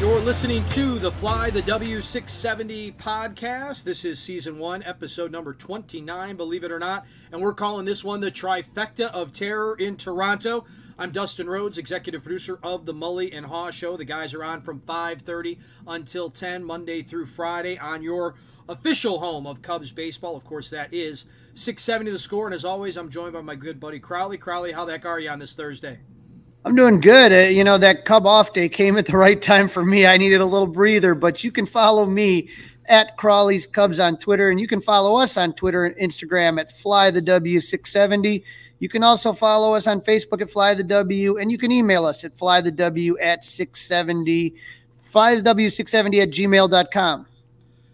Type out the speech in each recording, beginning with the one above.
You're listening to the Fly the W670 podcast. This is season one, episode number 29, believe it or not. And we're calling this one the trifecta of terror in Toronto. I'm Dustin Rhodes, executive producer of the Mully and Haugh Show. The guys are on from 5:30 until 10, Monday through Friday, on your official home of Cubs baseball. Of course, that is 670 the score. And as always, I'm joined by my good buddy Crowley. Crowley, how the heck are you on this Thursday? I'm doing good. Uh, you know, that Cub off day came at the right time for me. I needed a little breather, but you can follow me at Crawley's Cubs on Twitter, and you can follow us on Twitter and Instagram at Fly the W670. You can also follow us on Facebook at Fly the W, and you can email us at Fly the W at 670, Fly the W670 at gmail.com.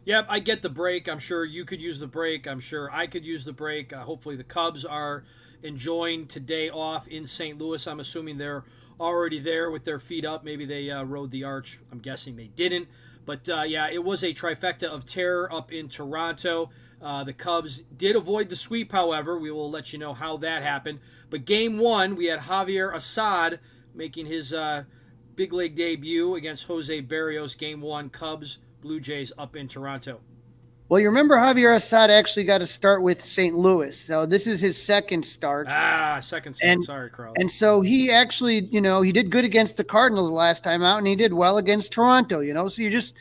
Yep, I get the break. I'm sure you could use the break. I'm sure I could use the break. Uh, hopefully, the Cubs are enjoying today off in St. Louis. I'm assuming they're already there with their feet up. Maybe they uh, rode the arch. I'm guessing they didn't. But uh, yeah, it was a trifecta of terror up in Toronto. Uh, the Cubs did avoid the sweep, however. We will let you know how that happened. But game one, we had Javier Assad making his uh, big league debut against Jose Berrios. Game one, Cubs, Blue Jays up in Toronto. Well, you remember Javier Assad actually got to start with St. Louis. So this is his second start. Ah, second start. And, Sorry, Crowley. And so he actually, you know, he did good against the Cardinals last time out, and he did well against Toronto. You know, so you just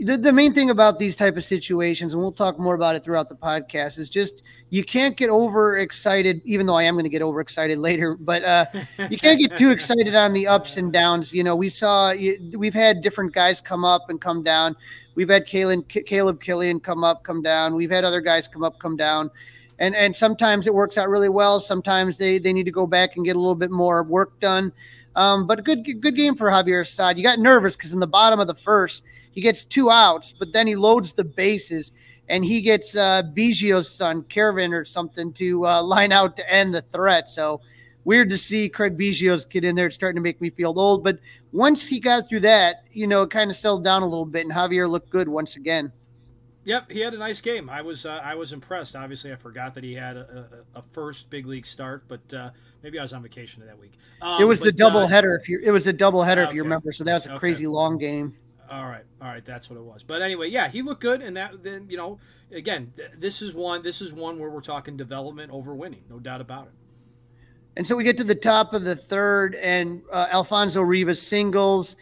the, the main thing about these type of situations, and we'll talk more about it throughout the podcast, is just you can't get overexcited. Even though I am going to get overexcited later, but uh, you can't get too excited on the ups and downs. You know, we saw we've had different guys come up and come down. We've had Caleb, Caleb Killian come up, come down. We've had other guys come up, come down. And and sometimes it works out really well. Sometimes they they need to go back and get a little bit more work done. Um, but good good game for Javier Assad. You got nervous because in the bottom of the first, he gets two outs, but then he loads the bases and he gets uh, Biggio's son, Kevin or something, to uh, line out to end the threat. So weird to see Craig Biggio's kid in there. It's starting to make me feel old. But once he got through that, you know, it kind of settled down a little bit, and Javier looked good once again. Yep, he had a nice game. I was uh, I was impressed. Obviously, I forgot that he had a, a, a first big league start, but uh, maybe I was on vacation that week. Um, it was but, the double uh, header. If you it was the double header, okay. if you remember. So that was a okay. crazy long game. All right, all right, that's what it was. But anyway, yeah, he looked good, and that then you know, again, th- this is one. This is one where we're talking development over winning, no doubt about it. And so we get to the top of the third, and uh, Alfonso Rivas singles.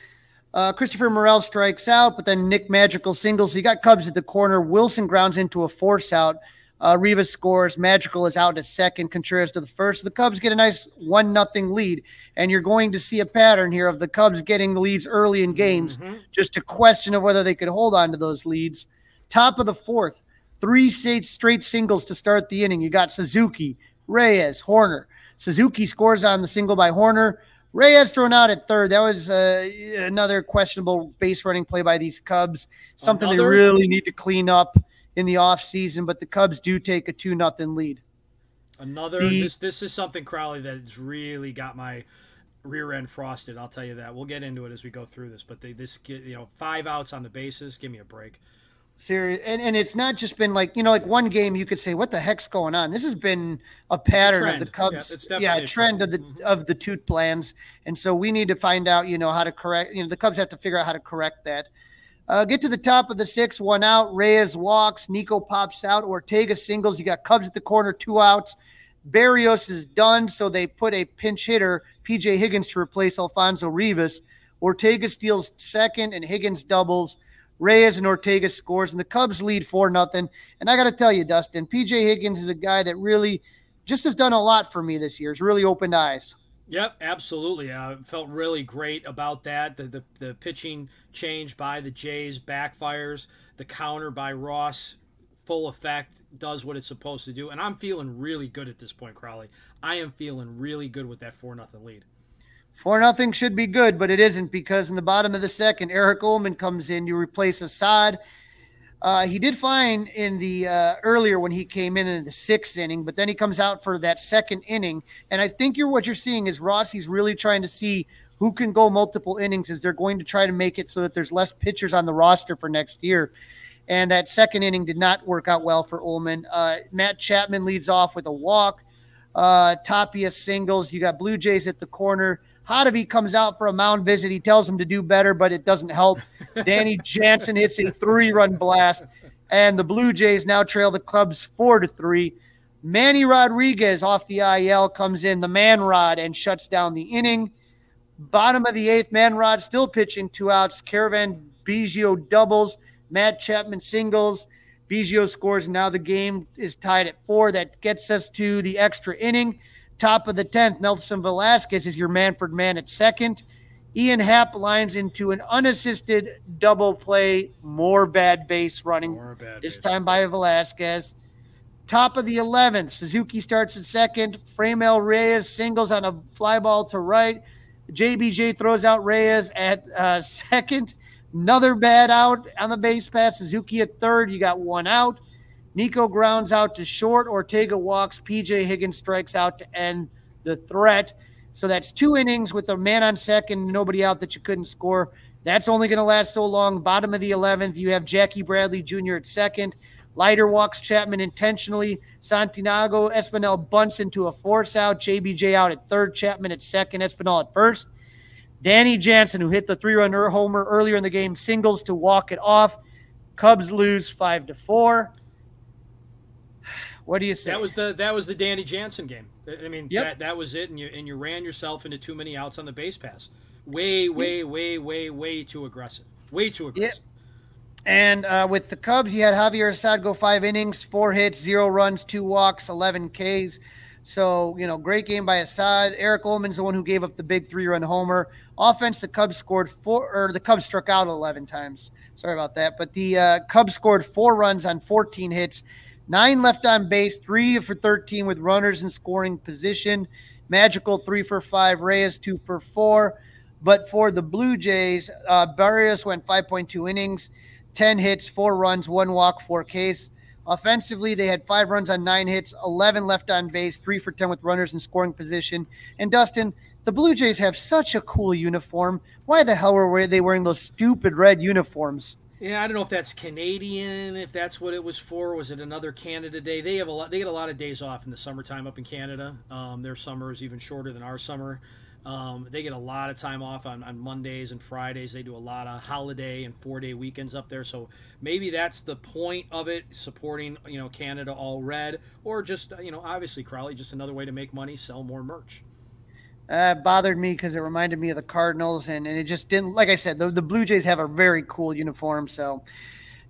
Uh, Christopher Morel strikes out, but then Nick Madrigal singles. So you got Cubs at the corner. Willson grounds into a force out. Uh, Rivas scores. Madrigal is out at second. Contreras to the first. The Cubs get a nice one nothing lead, and you're going to see a pattern here of the Cubs getting leads early in games. Mm-hmm. Just a question of whether they could hold on to those leads. Top of the fourth, three straight straight singles to start the inning. You got Suzuki, Reyes, Horner. Suzuki scores on the single by Horner. Reyes thrown out at third. That was uh, another questionable base running play by these Cubs. Something Another? they really need to clean up in the offseason, but the Cubs do take a 2 nothing lead. Another The- this this is something Crowley that's really got my rear end frosted. I'll tell you that. We'll get into it as we go through this, but they this get you know five outs on the bases. Give me a break. Serious, and, and it's not just been like you know, like one game you could say, "What the heck's going on?" This has been a pattern of trend. the Yeah, Cubs, it's yeah, a a trend of the mm-hmm. of the two plans, and so we need to find out, you know, how to correct. You know, the Cubs have to figure out how to correct that. Uh, get to the top of the six, one out. Reyes walks. Nico pops out. Ortega singles. You got Cubs at the corner, two outs. Berrios is done, so they put a pinch hitter, PJ Higgins, to replace Alfonso Rivas. Ortega steals second, and Higgins doubles. Reyes and Ortega scores, and the Cubs lead four nothing. And I got to tell you, Dustin, PJ Higgins is a guy that really just has done a lot for me this year. Has really opened eyes. Yep, absolutely. Uh, felt really great about that. The, the the pitching change by the Jays backfires. The counter by Ross, full effect, does what it's supposed to do. And I'm feeling really good at this point, Crowley. I am feeling really good with that four nothing lead. Four nothing should be good, but it isn't because in the bottom of the second, Erich Uelmen comes in. You replace Assad. Uh, he did fine in the uh, earlier when he came in in the sixth inning, but then he comes out for that second inning. And I think you're what you're seeing is Rossy's really trying to see who can go multiple innings as they're going to try to make it so that there's less pitchers on the roster for next year. And that second inning did not work out well for Uelmen. Uh, Matt Chapman leads off with a walk. Uh, Tapia singles. You got Blue Jays at the corner. Hottovy comes out for a mound visit. He tells him to do better, but it doesn't help. Danny Jansen hits a three-run blast, and the Blue Jays now trail the Cubs four to three. Manny Rodriguez off the IL comes in, the man rod, and shuts down the inning. Bottom of the eighth, man rod still pitching two outs. Cavan Biggio doubles. Matt Chapman singles. Biggio scores. And now the game is tied at four. That gets us to the extra inning. Top of the 10th, Nelson Velazquez is your Manfred man at second. Ian Happ lines into an unassisted double play, more bad base running. More bad this base time by Velazquez. Top of the 11th, Suzuki starts at second. Franmil Reyes singles on a fly ball to right. JBJ throws out Reyes at uh, second. Another bad out on the base pass. Suzuki at third. You got one out. Nico grounds out to short. Ortega walks. PJ Higgins strikes out to end the threat. So that's two innings with a man on second, nobody out that you couldn't score. That's only going to last so long. Bottom of the 11th, you have Jackie Bradley Jr. at second. Leiter walks Chapman intentionally. Santiago Espinal bunts into a force out. JBJ out at third. Chapman at second. Espinal at first. Danny Jansen, who hit the three-run homer earlier in the game, singles to walk it off. Cubs lose five to four. What do you say? That was the that was the Danny Jansen game. I mean, Yep. that that was it, and you and you ran yourself into too many outs on the base pass. Way, way, way, way, way too aggressive. Way too aggressive. And uh, with the Cubs, you had Javier Assad go five innings, four hits, zero runs, two walks, 11 Ks. So, you know, great game by Assad. Erich Uelmen's the one who gave up the big three run homer. Offense, the Cubs scored four, or the Cubs struck out 11 times. Sorry about that. But the uh, Cubs scored four runs on 14 hits, nine left on base, three for 13 with runners in scoring position. Madrigal, three for five. Reyes, two for four. But for the Blue Jays, uh, Berrios went 5.2 innings, 10 hits, four runs, one walk, four Ks. Offensively, they had five runs on nine hits, 11 left on base, three for 10 with runners in scoring position. And Dustin, the Blue Jays have such a cool uniform. Why the hell were they wearing those stupid red uniforms? Yeah, I don't know if that's Canadian, if that's what it was for. Was it another Canada Day? They have a lot. They get a lot of days off in the summertime up in Canada. Um, their summer is even shorter than our summer. Um, they get a lot of time off on, on Mondays and Fridays. They do a lot of holiday and four day weekends up there. So maybe that's the point of it, supporting you know Canada all red, or just you know obviously Crowley, just another way to make money, sell more merch. Uh, bothered me because it reminded me of the Cardinals, and, and it just didn't. Like I said, the, the Blue Jays have a very cool uniform. So,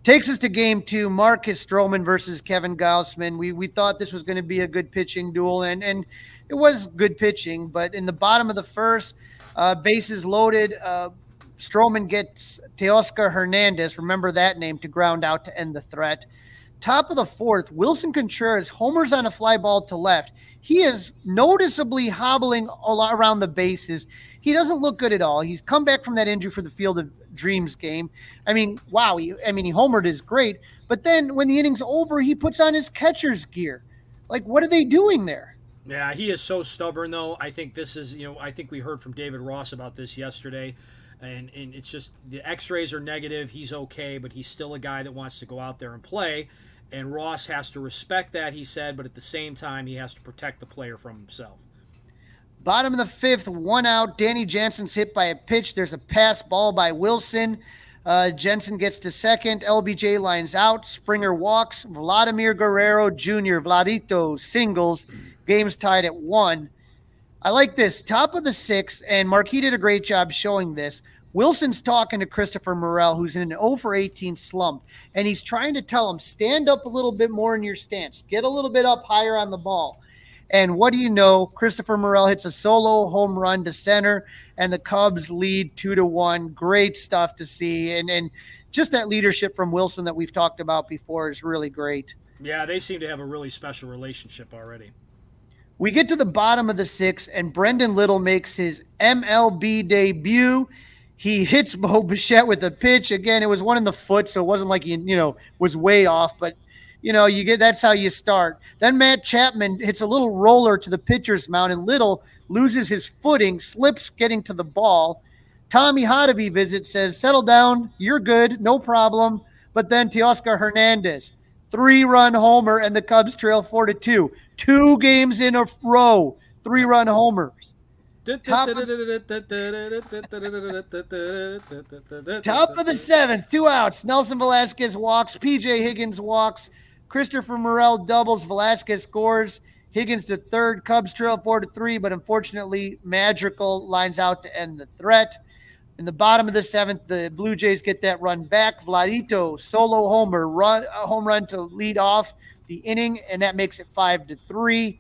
takes us to game two: Marcus Stroman versus Kevin Gausman. We we thought this was going to be a good pitching duel, and and it was good pitching. But in the bottom of the first, uh, bases loaded. Uh, Stroman gets Teoscar Hernandez. Remember that name to ground out to end the threat. Top of the fourth, Willson Contreras homers on a fly ball to left. He is noticeably hobbling around the bases. he doesn't look good at all. He's come back from that injury for the Field of Dreams game. I mean, wow. He, I mean, he homered is great, but then when the inning's over, he puts on his catcher's gear. Like, what are they doing there? Yeah, he is so stubborn, though. I think this is, you know, I think we heard from David Ross about this yesterday. And, and it's just the x rays are negative. He's okay, but he's still a guy that wants to go out there and play. And Ross has to respect that, he said, but at the same time, he has to protect the player from himself. Bottom of the fifth, one out. Danny Jansen's hit by a pitch. There's a pass ball by Willson. Uh, Jansen gets to second. LBJ lines out. Springer walks. Vladimir Guerrero Jr. Vladito singles. Game's tied at one. I like this. Top of the six, and Marquee did a great job showing this. Willson's talking to Christopher Morel, who's in an 0 for 18 slump, and he's trying to tell him, stand up a little bit more in your stance, get a little bit up higher on the ball. And what do you know? Christopher Morel hits a solo home run to center, and the Cubs lead two to one. Great stuff to see, and and just that leadership from Wilson that we've talked about before is really great. Yeah, they seem to have a really special relationship already. We get to the bottom of the six, and Brendan Little makes his MLB debut. He hits Bo Bichette with a pitch. Again, it was one in the foot, so it wasn't like he, you know, was way off, but you know, you get that's how you start. Then Matt Chapman hits a little roller to the pitcher's mound, and Little loses his footing, slips getting to the ball. Tommy Hottovy visits, says, Settle down, you're good, no problem. But then Teoscar Hernandez, three run homer, and the Cubs trail four to two. Two games in a row, three run homers. Top of, the seventh, two outs. Nelson Velazquez walks, PJ Higgins walks, Christopher Morel doubles. Velazquez scores. Higgins to third. Cubs trail four to three, but unfortunately, Madrigal lines out to end the threat. In the bottom of the seventh, the Blue Jays get that run back. Vladito solo homer run home run to lead off the inning, and that makes it five to three.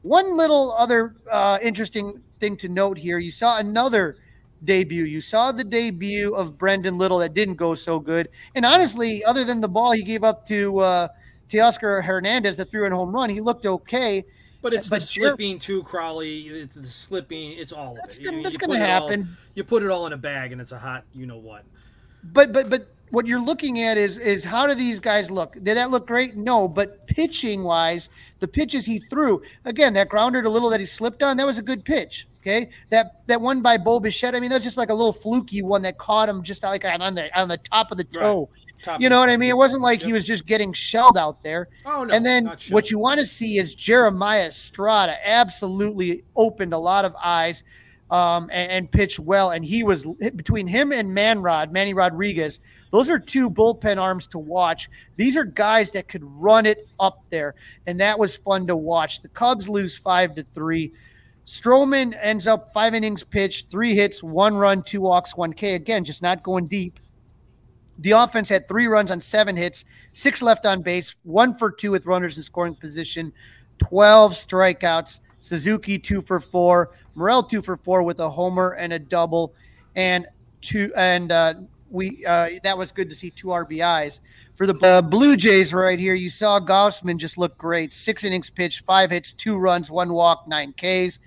One little other uh, interesting thing to note here: you saw another debut. You saw the debut of Brendan Little that didn't go so good, and honestly, other than the ball he gave up to uh, Teoscar Hernandez that threw in home run. He looked okay. But it's but the slipping too, Crawly. It's the slipping. It's all of it. Gonna, that's going to happen. All, you put it all in a bag, and it's a hot, you know what. But but but what you're looking at is is how do these guys look? Did that look great? No, but pitching wise, the pitches he threw again, that grounder to little that he slipped on, that was a good pitch. Okay, that that one by Bo Bichette, I mean, that's just like a little fluky one that caught him just like on the on the top of the toe. Right. You know what I mean? It wasn't like yep. he was just getting shelled out there. Oh no! And then what you want to see is Jeremiah Estrada absolutely opened a lot of eyes um, and, and, pitched well. And he was between him and Manrod, Manny Rodriguez. Those are two bullpen arms to watch. These are guys that could run it up there, and that was fun to watch. The Cubs lose five to three. Stroman ends up five innings pitched, three hits, one run, two walks, one K. Again, just not going deep. The offense had three runs on seven hits, six left on base, one for two with runners in scoring position, 12 strikeouts. Suzuki two for four, Morel two for four with a homer and a double, and two and uh, we uh, that was good to see two RBIs for the uh, Blue Jays right here. You saw Gausman just look great, six innings pitched, five hits, two runs, one walk, nine Ks.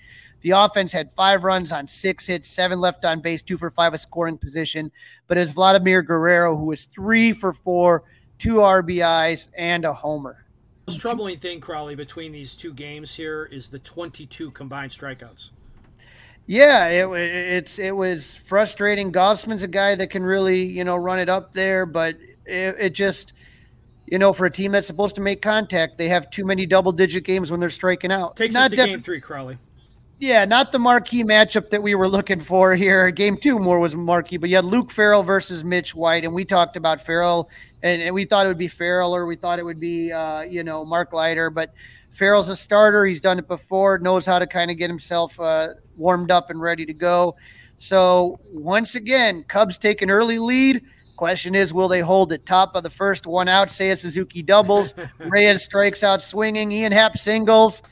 The offense had five runs on six hits, seven left on base, two for five a scoring position. But it's Vladimir Guerrero, who was three for four, two RBIs, and a homer. The most troubling thing, Crawly, between these two games here is the 22 combined strikeouts. Yeah, it, it's it was frustrating. Gausman's a guy that can really you know run it up there, but it, it just you know for a team that's supposed to make contact, they have too many double digit games when they're striking out. Takes Not us to def- game three, Crawly. Yeah, not the marquee matchup that we were looking for here. Game two more was marquee, but you had Luke Farrell versus Mitch White, and we talked about Farrell, and, and we thought it would be Farrell or we thought it would be, uh, you know, Mark Leiter, but Farrell's a starter. He's done it before, knows how to kind of get himself uh, warmed up and ready to go. So once again, Cubs take an early lead. Question is, will they hold it? Top of the first, one out. Seiya Suzuki doubles. Reyes strikes out swinging. Ian Happ singles,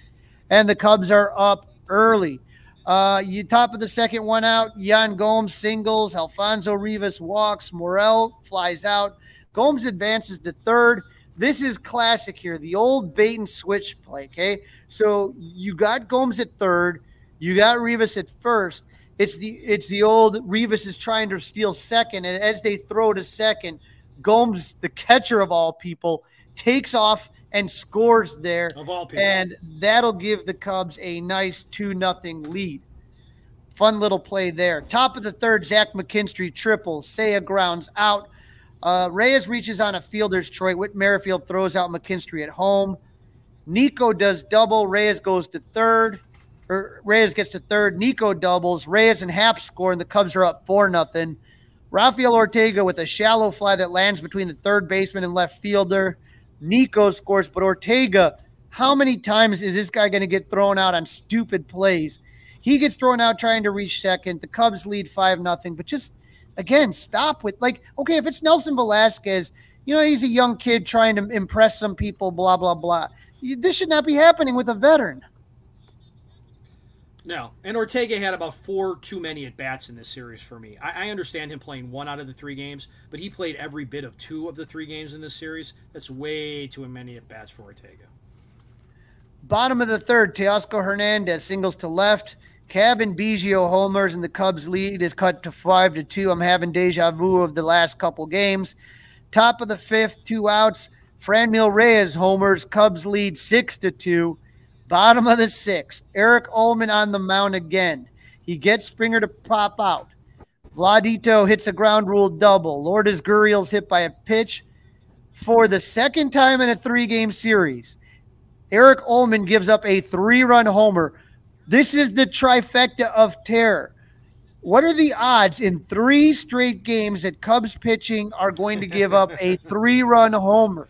and the Cubs are up early. Uh, you top of the second one out. Yan Gomes singles. Alfonso Rivas walks. Morel flies out. Gomes advances to third. This is classic here. The old bait and switch play. Okay, so you got Gomes at third. You got Rivas at first. It's the it's the old Rivas is trying to steal second, and as they throw to second, Gomes, the catcher of all people, takes off and scores there. Of all people. And that'll give the Cubs a nice 2 nothing lead. Fun little play there. Top of the third, Zach McKinstry triples. Seiya grounds out. Uh, Reyes reaches on a fielder's choice. Whit Merrifield throws out McKinstry at home. Nico does double. Reyes goes to third. Reyes gets to third. Nico doubles. Reyes and Happ score, and the Cubs are up 4 nothing. Rafael Ortega with a shallow fly that lands between the third baseman and left fielder. Nico scores, but Ortega, how many times is this guy going to get thrown out on stupid plays? He gets thrown out trying to reach second. The Cubs lead 5 nothing, but just again, stop with like, okay, if it's Nelson Velazquez, you know, he's a young kid trying to impress some people, blah, blah, blah. This should not be happening with a veteran. No, and Ortega had about four too many at bats in this series for me. I, I, understand him playing one out of the three games, but he played every bit of two of the three games in this series. That's way too many at bats for Ortega. Bottom of the third, Teoscar Hernandez singles to left. Cavan Biggio homers, and the Cubs' lead is cut to five to two. I'm having deja vu of the last couple games. Top of the fifth, two outs. Franmil Reyes homers. Cubs lead six to two. Bottom of the sixth, Erich Uelmen on the mound again. He gets Springer to pop out. Vladito hits a ground rule double. Lourdes Gurriel's hit by a pitch. For the second time in a three game series, Erich Uelmen gives up a three run homer. This is the trifecta of terror. What are the odds in three straight games that Cubs pitching are going to give up a three run homer?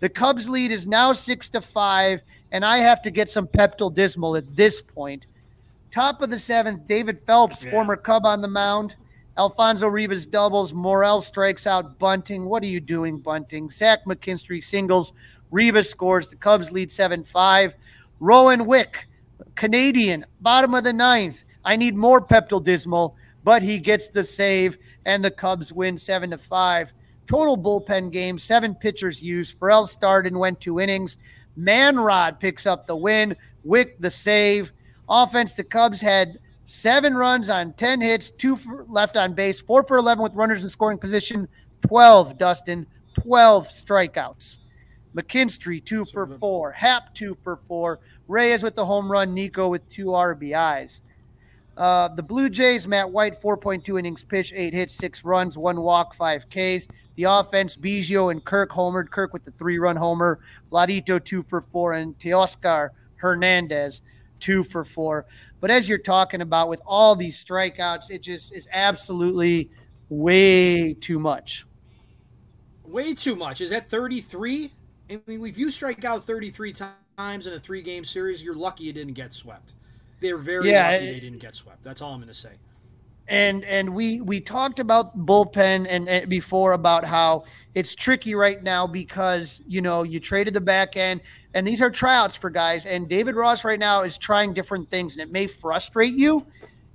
The Cubs lead is now six to five and I have to get some Pepto Dismal at this point. Top of the seventh, David Phelps, yeah. former Cub on the mound. Alfonso Rivas doubles. Morel strikes out Bunting. What are you doing, Bunting? Zach McKinstry singles. Rivas scores. The Cubs lead 7 5. Rowan Wick, Canadian, bottom of the ninth. I need more Pepto Dismal, but he gets the save, and the Cubs win 7 to 5. Total bullpen game, seven pitchers used. Farrell started and went two innings. Manrod picks up the win. Wick the save. Offense, the Cubs had seven runs on 10 hits, two left on base, four for 11 with runners in scoring position, 12, Dustin, 12 strikeouts. McKinstry, two for four. Happ, two for four. Reyes with the home run. Nico with two RBIs. Uh, the Blue Jays, Matt White, 4.2 innings pitch, eight hits, six runs, one walk, five Ks. The offense, Biggio and Kirk homered. Kirk with the three run homer. Vladito, two for four. And Teoscar Hernandez, two for four. But as you're talking about with all these strikeouts, it just is absolutely way too much. Way too much. Is that 33? I mean, if you strike out 33 times in a three game series, you're lucky you didn't get swept. They're very yeah, lucky they didn't get swept. That's all I'm going to say. And and we we talked about bullpen and, and before about how it's tricky right now because you know you traded the back end and these are tryouts for guys and David Ross right now is trying different things and it may frustrate you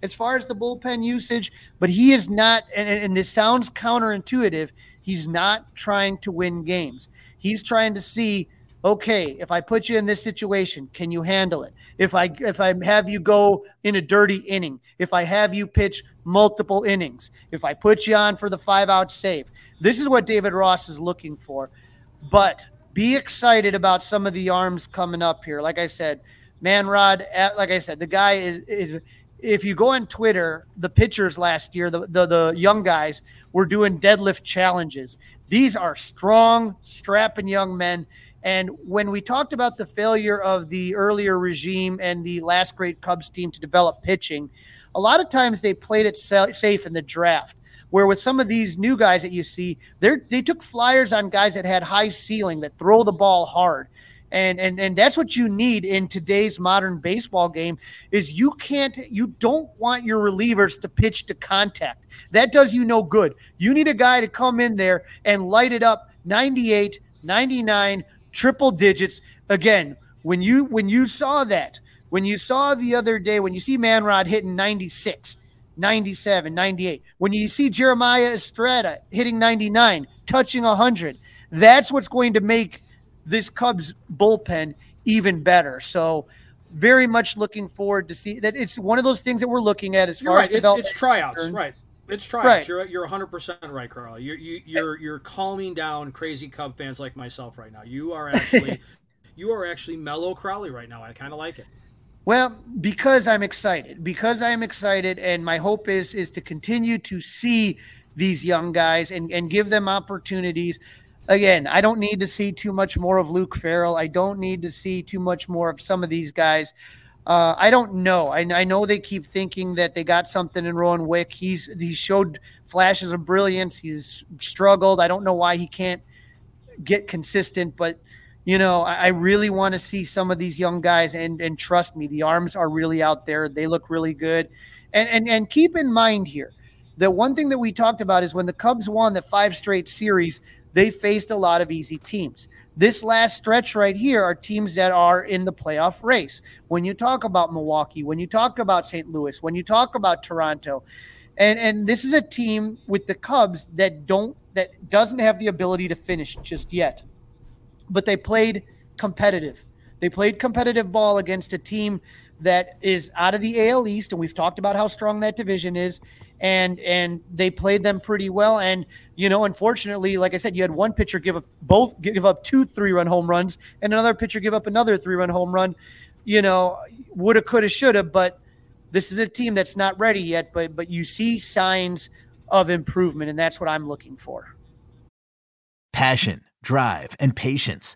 as far as the bullpen usage, but he is not and, and this sounds counterintuitive. He's not trying to win games. He's trying to see okay, if I put you in this situation, can you handle it? If I if I have you go in a dirty inning, if I have you pitch multiple innings, if I put you on for the five out save. This is what David Ross is looking for. But be excited about some of the arms coming up here. Like I said, Manrod, eh, like I said, the guy is is if you go on Twitter, the pitchers last year, the, the, the young guys were doing deadlift challenges. These are strong, strapping young men. And when we talked about the failure of the earlier regime and the last great Cubs team to develop pitching, a lot of times they played it safe in the draft. Where with some of these new guys that you see, they they took flyers on guys that had high ceiling that throw the ball hard. And, and and that's what you need in today's modern baseball game is you can't you don't want your relievers to pitch to contact that does you no good you need a guy to come in there and light it up 98 99 triple digits. Again, when you when you saw that, when you saw the other day, when you see Manrod hitting 96, 97, 98, when you see Jeremiah Estrada hitting 99, touching 100, that's what's going to make this Cubs bullpen even better. So very much looking forward to see that. It's one of those things that we're looking at as You're far right. as It's, it's tryouts, right? It's tryouts. Right. You're you're 100 percent right, Carl. You're you, you're you're calming down crazy Cub fans like myself right now. You are actually you are actually mellow Crowley right now. I kind of like it. Well, because I'm excited, because I'm excited, and my hope is is to continue to see these young guys and and give them opportunities. Again, I don't need to see too much more of Luke Farrell. I don't need to see too much more of some of these guys. Uh, I don't know. I, I know they keep thinking that they got something in Rowan Wick. He's he showed flashes of brilliance. He's struggled. I don't know why he can't get consistent, but you know, I, I really want to see some of these young guys and and trust me, the arms are really out there. They look really good. And and and keep in mind here, the one thing that we talked about is when the Cubs won the five straight series, they faced a lot of easy teams. This last stretch right here are teams that are in the playoff race. When you talk about Milwaukee, when you talk about St. Louis, when you talk about Toronto, and and this is a team with the Cubs that don't that doesn't have the ability to finish just yet. But they played competitive. They played competitive ball against a team that is out of the AL East, and we've talked about how strong that division is. And and they played them pretty well. And you know, unfortunately, like I said, you had one pitcher give up both give up two three run home runs, and another pitcher give up another three run home run. You know, woulda, coulda, shoulda, but this is a team that's not ready yet. But but you see signs of improvement, and that's what I'm looking for. Passion, drive, and patience.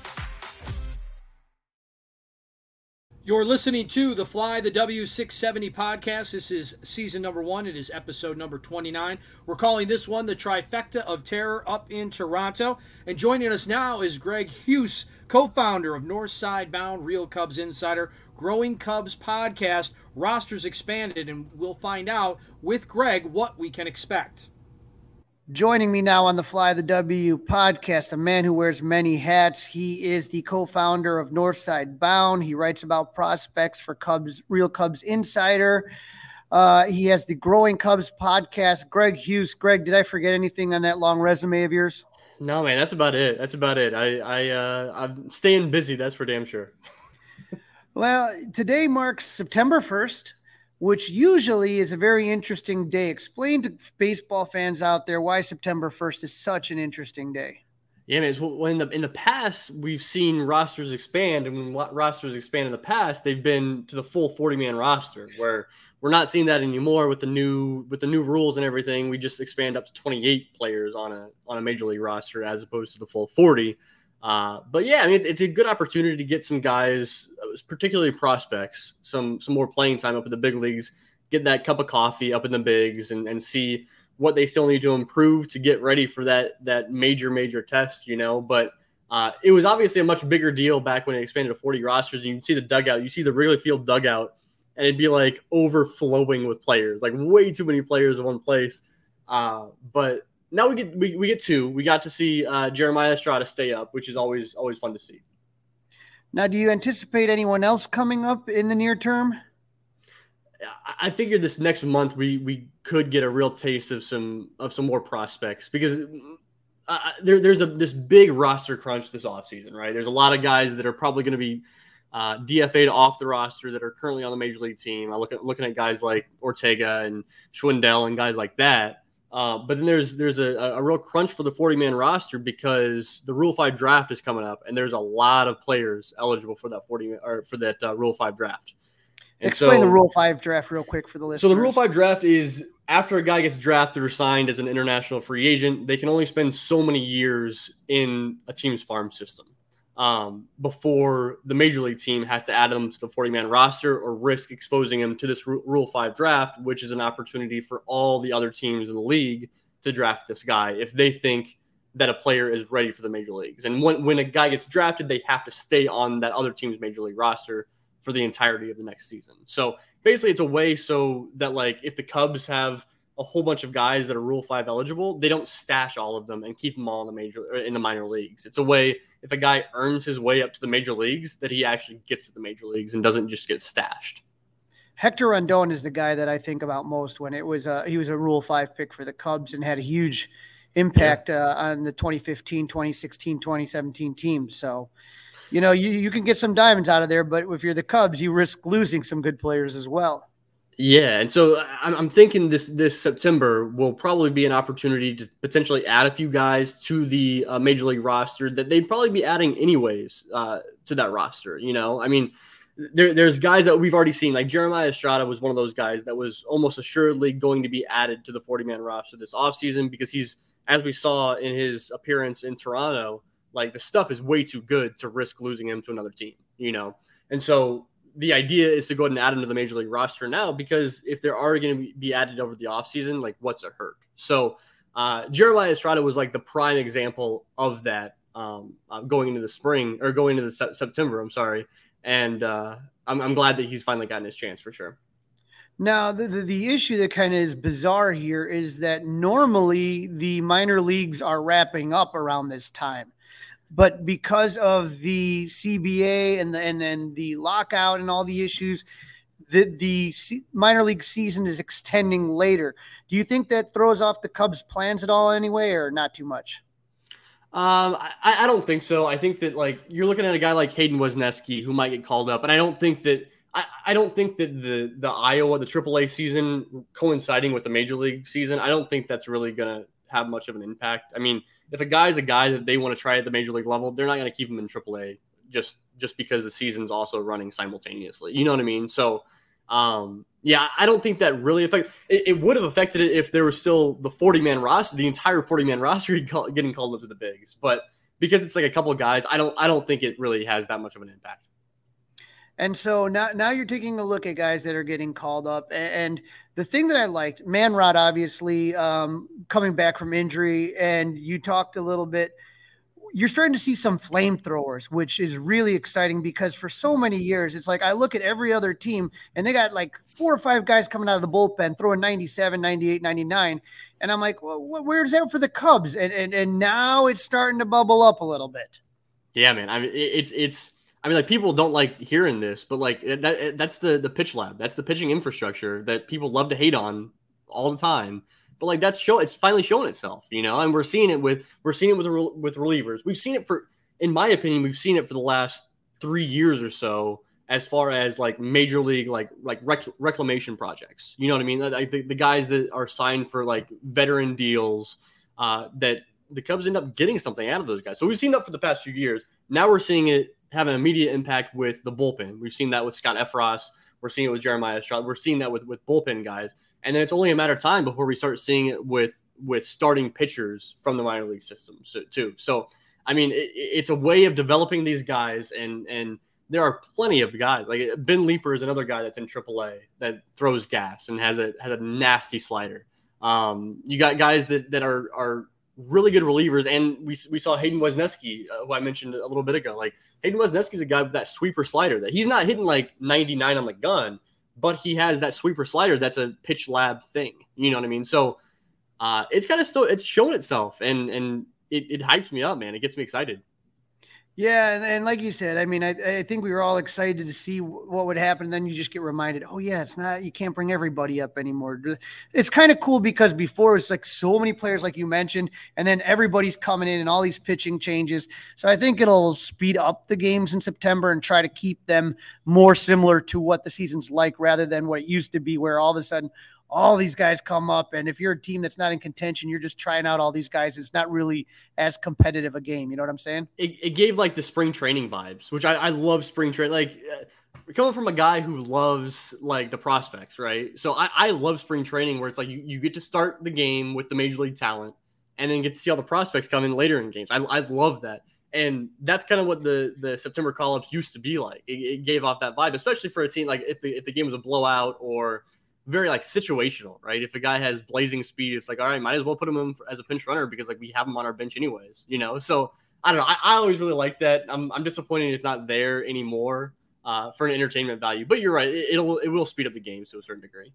You're listening to the Fly the W670 podcast. This is season number one. It is episode number 29. We're calling this one the trifecta of terror up in Toronto. And joining us now is Greg Huss, co founder of Northside Bound Real Cubs Insider, Growing Cubs podcast. Rosters expanded, and we'll find out with Greg what we can expect. Joining me now on the Fly the W podcast, a man who wears many hats. He is the co-founder of Northside Bound. He writes about prospects for Cubs, Real Cubs Insider. Uh, he has the Growing Cubs podcast. Greg Huss. Greg, did I forget anything on that long resume of yours? No, man, that's about it. That's about it. I, I, uh, I'm staying busy. That's for damn sure. well, today marks September 1st which usually is a very interesting day. Explain to baseball fans out there why September 1st is such an interesting day. Yeah, man. In the in the past we've seen rosters expand, and when rosters expand in the past, they've been to the full forty man roster. Where we're not seeing that anymore with the new with the new rules and everything. We just expand up to twenty eight players on a on a major league roster as opposed to the full forty. Uh, but yeah, I mean, it's a good opportunity to get some guys, uh, particularly prospects, some some more playing time up in the big leagues, get that cup of coffee up in the bigs, and, and see what they still need to improve to get ready for that that major major test. You know, but Uh, it was obviously a much bigger deal back when it expanded to 40 rosters. And you see the dugout, you see the Wrigley Field dugout, and it'd be like overflowing with players, like way too many players in one place. Uh, but now we get we, we get two. We got to see uh, Jeremiah Estrada stay up, which is always always fun to see. Now, do you anticipate anyone else coming up in the near term? I figure this next month we we could get a real taste of some of some more prospects because uh, there, there's a this big roster crunch this offseason, right? There's a lot of guys that are probably going to be uh, DFA'd off the roster that are currently on the major league team. I look at looking at guys like Ortega and Schwindel and guys like that. Uh, but then there's there's a, a real crunch for the 40 man roster because the Rule Five draft is coming up, and there's a lot of players eligible for that 40 or for that uh, Rule Five draft. And Explain so, the Rule Five draft real quick for the listeners. So the Rule Five draft is after a guy gets drafted or signed as an international free agent, they can only spend so many years in a team's farm system um, before the major league team has to add them to the 40 man roster or risk exposing him to this Rule 5 draft, which is an opportunity for all the other teams in the league to draft this guy if they think that a player is ready for the major leagues. And when, when a guy gets drafted, they have to stay on that other team's major league roster for the entirety of the next season. So basically, it's a way so that, like, if the Cubs have a whole bunch of guys that are Rule Five eligible, they don't stash all of them and keep them all in the major in the minor leagues. It's a way if a guy earns his way up to the major leagues that he actually gets to the major leagues and doesn't just get stashed. Hector Rondon is the guy that I think about most when it was a, he was a Rule Five pick for the Cubs and had a huge impact yeah. uh, on the 2015, 2016, 2017 teams. So, you know, you, you can get some diamonds out of there, but if you're the Cubs, you risk losing some good players as well. Yeah, and so I'm, I'm thinking this this September will probably be an opportunity to potentially add a few guys to the uh, major league roster that they'd probably be adding anyways uh, to that roster. You know, I mean, there, there's guys that we've already seen, like Jeremiah Estrada was one of those guys that was almost assuredly going to be added to the 40 man roster this offseason because he's, as we saw in his appearance in Toronto, like the stuff is way too good to risk losing him to another team. You know, and so the idea is to go ahead and add him to the major league roster now because if there are already going to be added over the offseason, like what's a hurt? So uh, Jeremiah Estrada was like the prime example of that um, uh, going into the spring or going into the se- September. I'm sorry, and uh, I'm, I'm glad that he's finally gotten his chance for sure. Now, the, the, the, issue that kind of is bizarre here is that normally the minor leagues are wrapping up around this time but because of the CBA and the, and then the lockout and all the issues, the the minor league season is extending later. Do you think that throws off the Cubs' plans at all, anyway, or not too much? Um, I, I don't think so. I think that like you're looking at a guy like Hayden Wesneski who might get called up, and I don't think that I, I don't think that the the Iowa the AAA season coinciding with the major league season, I don't think that's really gonna have much of an impact. I mean, if a guy's a guy that they want to try at the major league level, they're not going to keep him in AAA just just because the season's also running simultaneously. You know what I mean? So, um, yeah, I don't think that really affect. It, it would have affected it if there was still the forty man roster, the entire forty man roster getting called up to the bigs. But because it's like a couple guys, I don't I don't think it really has that much of an impact. And so now, now you're taking a look at guys that are getting called up. And the thing that I liked, Manrod, obviously um, coming back from injury, and you talked a little bit. You're starting to see some flamethrowers, which is really exciting because for so many years, it's like I look at every other team and they got like four or five guys coming out of the bullpen throwing 97, 98, 99. And I'm like, well, where's that for the Cubs? And, and, and now it's starting to bubble up a little bit. Yeah, man. I mean, it's, it's, I mean, like people don't like hearing this, but like that that's the the pitch lab. That's the pitching infrastructure that people love to hate on all the time. But like that's show it's finally showing itself, you know. And we're seeing it with we're seeing it with with relievers. We've seen it for, in my opinion, we've seen it for the last three years or so. As far as like major league like like rec- reclamation projects, you know what I mean? Like the, the guys that are signed for like veteran deals, uh, that the Cubs end up getting something out of those guys. So we've seen that for the past few years. Now we're seeing it have an immediate impact with the bullpen. We've seen that with Scott Effross. We're seeing it with Jeremiah Estrada. We're seeing that with, with bullpen guys. And then it's only a matter of time before we start seeing it with with starting pitchers from the minor league system so, too. So, I mean, it, it's a way of developing these guys, and and there are plenty of guys like Ben Leeper is another guy that's in AAA that throws gas and has a has a nasty slider. Um, you got guys that that are are really good relievers, and we we saw Hayden Wesneski, uh, who I mentioned a little bit ago. Like Hayden Wesneski is a guy with that sweeper slider that he's not hitting like 99 on the gun, but he has that sweeper slider that's a pitch lab thing. You know what I mean? So uh, it's kind of still it's shown itself, and and it, it hypes me up, man. It gets me excited. Yeah, and, and, like you said, I mean, I, I think we were all excited to see what would happen. And then you just get reminded, oh yeah, it's not you can't bring everybody up anymore. It's kind of cool because before it's like so many players, like you mentioned, and then everybody's coming in and all these pitching changes. So I think it'll speed up the games in September and try to keep them more similar to what the season's like, rather than what it used to be, where all of a sudden all these guys come up. And if you're a team that's not in contention, you're just trying out all these guys. It's not really as competitive a game. You know what I'm saying? It, it gave like the spring training vibes, which I, I love spring training. Like uh, coming from a guy who loves like the prospects, right? So I, I love spring training where it's like you, you get to start the game with the major league talent and then get to see all the prospects come in later in games. I, I love that. And that's kind of what the, the September call ups used to be like. It, it gave off that vibe, especially for a team like if the if the game was a blowout or very like situational, right? If a guy has blazing speed, it's like, all right, might as well put him as a pinch runner because like we have him on our bench anyways, you know? So I don't know. I, I always really like that. I'm, I'm disappointed it's not there anymore uh, for an entertainment value, but you're right. It, will it will speed up the games to a certain degree.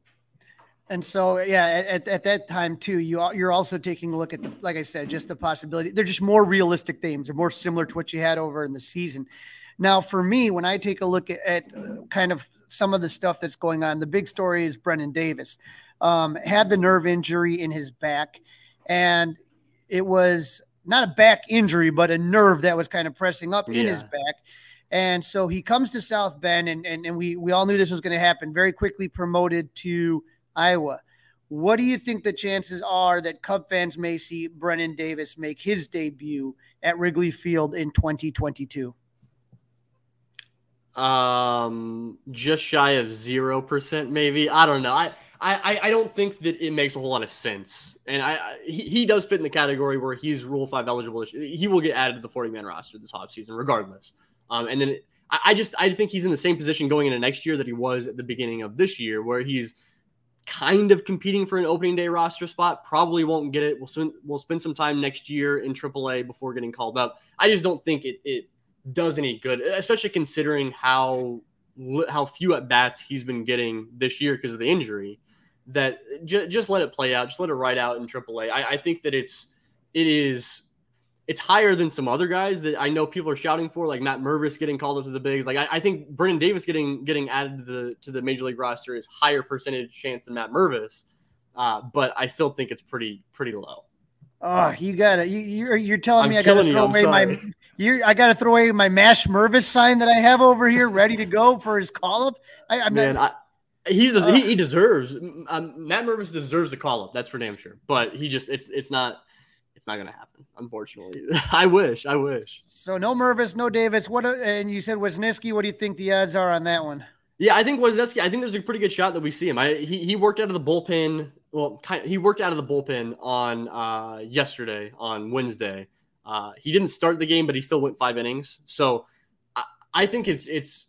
And so, yeah, at, at that time too, you you're also taking a look at the, like I said, just the possibility. They're just more realistic themes. They're more similar to what you had over in the season. Now, for me, when I take a look at, at uh, kind of some of the stuff that's going on, the big story is Brennen Davis um, had the nerve injury in his back, and it was not a back injury, but a nerve that was kind of pressing up yeah. in his back. And so he comes to South Bend, and, and, and we, we all knew this was going to happen. Very quickly promoted to Iowa. What do you think the chances are that Cub fans may see Brennen Davis make his debut at Wrigley Field in 2022? Um just shy of zero percent maybe. I don't know. I, I i don't think that it makes a whole lot of sense. And i, I he, he does fit in the category where he's rule five eligible. He will get added to the 40 man roster this offseason regardless. Um and then I, I just i think he's in the same position going into next year that he was at the beginning of this year where he's kind of competing for an opening day roster spot. Probably won't get it. We'll spend we'll spend some time next year in aaa before getting called up. I just don't think it it does any good, especially considering how how few at bats he's been getting this year because of the injury. That j- just let it play out, just let it ride out in AAA. I, I think that it's it is it's higher than some other guys that I know people are shouting for, like Matt Mervis getting called up to the bigs. Like I, I, think Brennen Davis getting getting added to the to the major league roster is higher percentage chance than Matt Mervis, uh, but I still think it's pretty pretty low. Oh, you gotta you, you're you're telling I'm me I gotta throw away my you I gotta throw away my Mash Mervis sign that I have over here ready to go for his call up. I, am Man, not, I, he's uh, he, he, deserves um, Matt Mervis deserves a call up. That's for damn sure. But he just it's it's not it's not gonna happen. Unfortunately, I wish I wish. So no Mervis, no Davis. What and you said Wesneski. What do you think the odds are on that one? Yeah, I think Wesneski. I think there's a pretty good shot that we see him. I he, he worked out of the bullpen well, kind of, he worked out of the bullpen on uh, yesterday on Wednesday. Uh, he didn't start the game, but he still went five innings. So I, I think it's it's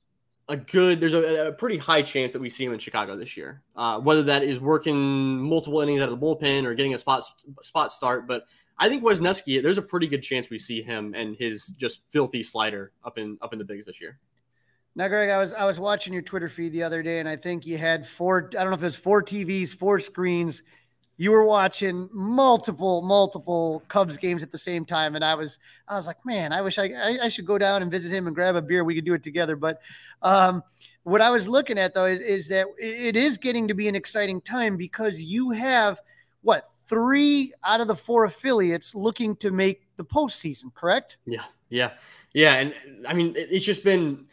a good. There's a, a, pretty high chance that we see him in Chicago this year. Uh, whether that is working multiple innings out of the bullpen or getting a spot spot start, but I think Wesneski. There's a pretty good chance we see him and his just filthy slider up in up in the bigs this year. Now, Greg, I was I was watching your Twitter feed the other day, and I think you had four. I don't know if it was four TVs, four screens. You were watching multiple, multiple Cubs games at the same time, and I was I was like, man, I wish I I, I should go down and visit him and grab a beer. We could do it together. But um, what I was looking at though is, is that it is getting to be an exciting time because you have what three out of the four affiliates looking to make the postseason, correct? Yeah, yeah, yeah. And I mean, it's just been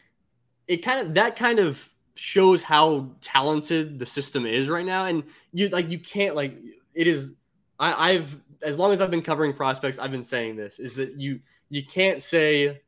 it kind of that kind of shows how talented the system is right now. And you like you can't like it is. I, I've as long as I've been covering prospects, I've been saying this is that you you can't say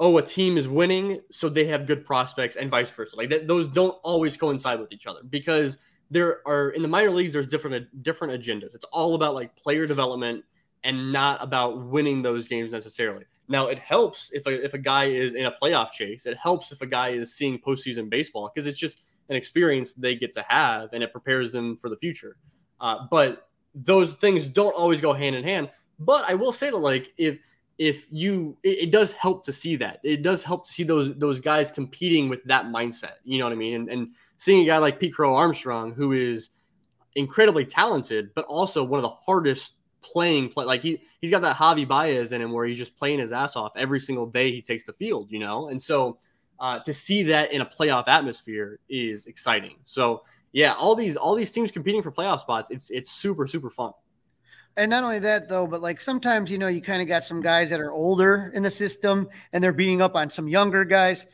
oh, a team is winning, so they have good prospects, and vice versa. Like that, those don't always coincide with each other because there are in the minor leagues. There's different different agendas. It's all about like player development and not about winning those games necessarily. Now it helps if a if a guy is in a playoff chase. It helps if a guy is seeing postseason baseball because it's just an experience they get to have and it prepares them for the future. Uh, but those things don't always go hand in hand. But I will say that like if if you it, it, does help to see that it does help to see those those guys competing with that mindset you know what i mean and, and seeing a guy like pete crow armstrong who is incredibly talented but also one of the hardest playing play like he he's got that javi baez in him where he's just playing his ass off every single day he takes the field you know? And so uh, to see that in a playoff atmosphere is exciting. So yeah all these all these teams competing for playoff spots it's it's super super fun. And not only that, though, but like sometimes, you know, you kind of got some guys that are older in the system and they're beating up on some younger guys.